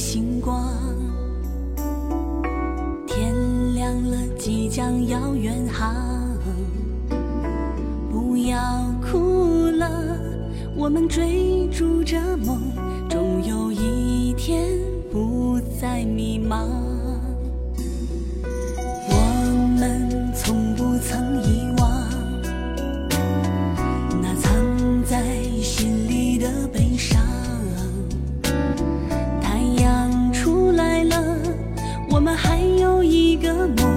星光。天亮了即将要远航不要哭了我们追逐着梦终有一天不再迷茫。amor.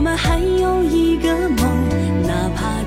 我们还有一个梦哪怕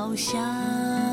好想